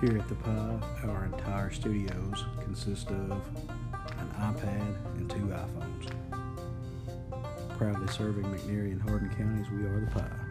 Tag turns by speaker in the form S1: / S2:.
S1: Here at the pub, our entire studios consist of an iPad and two iPhones. Proudly serving McNairy and Hardin counties, we are the Pie.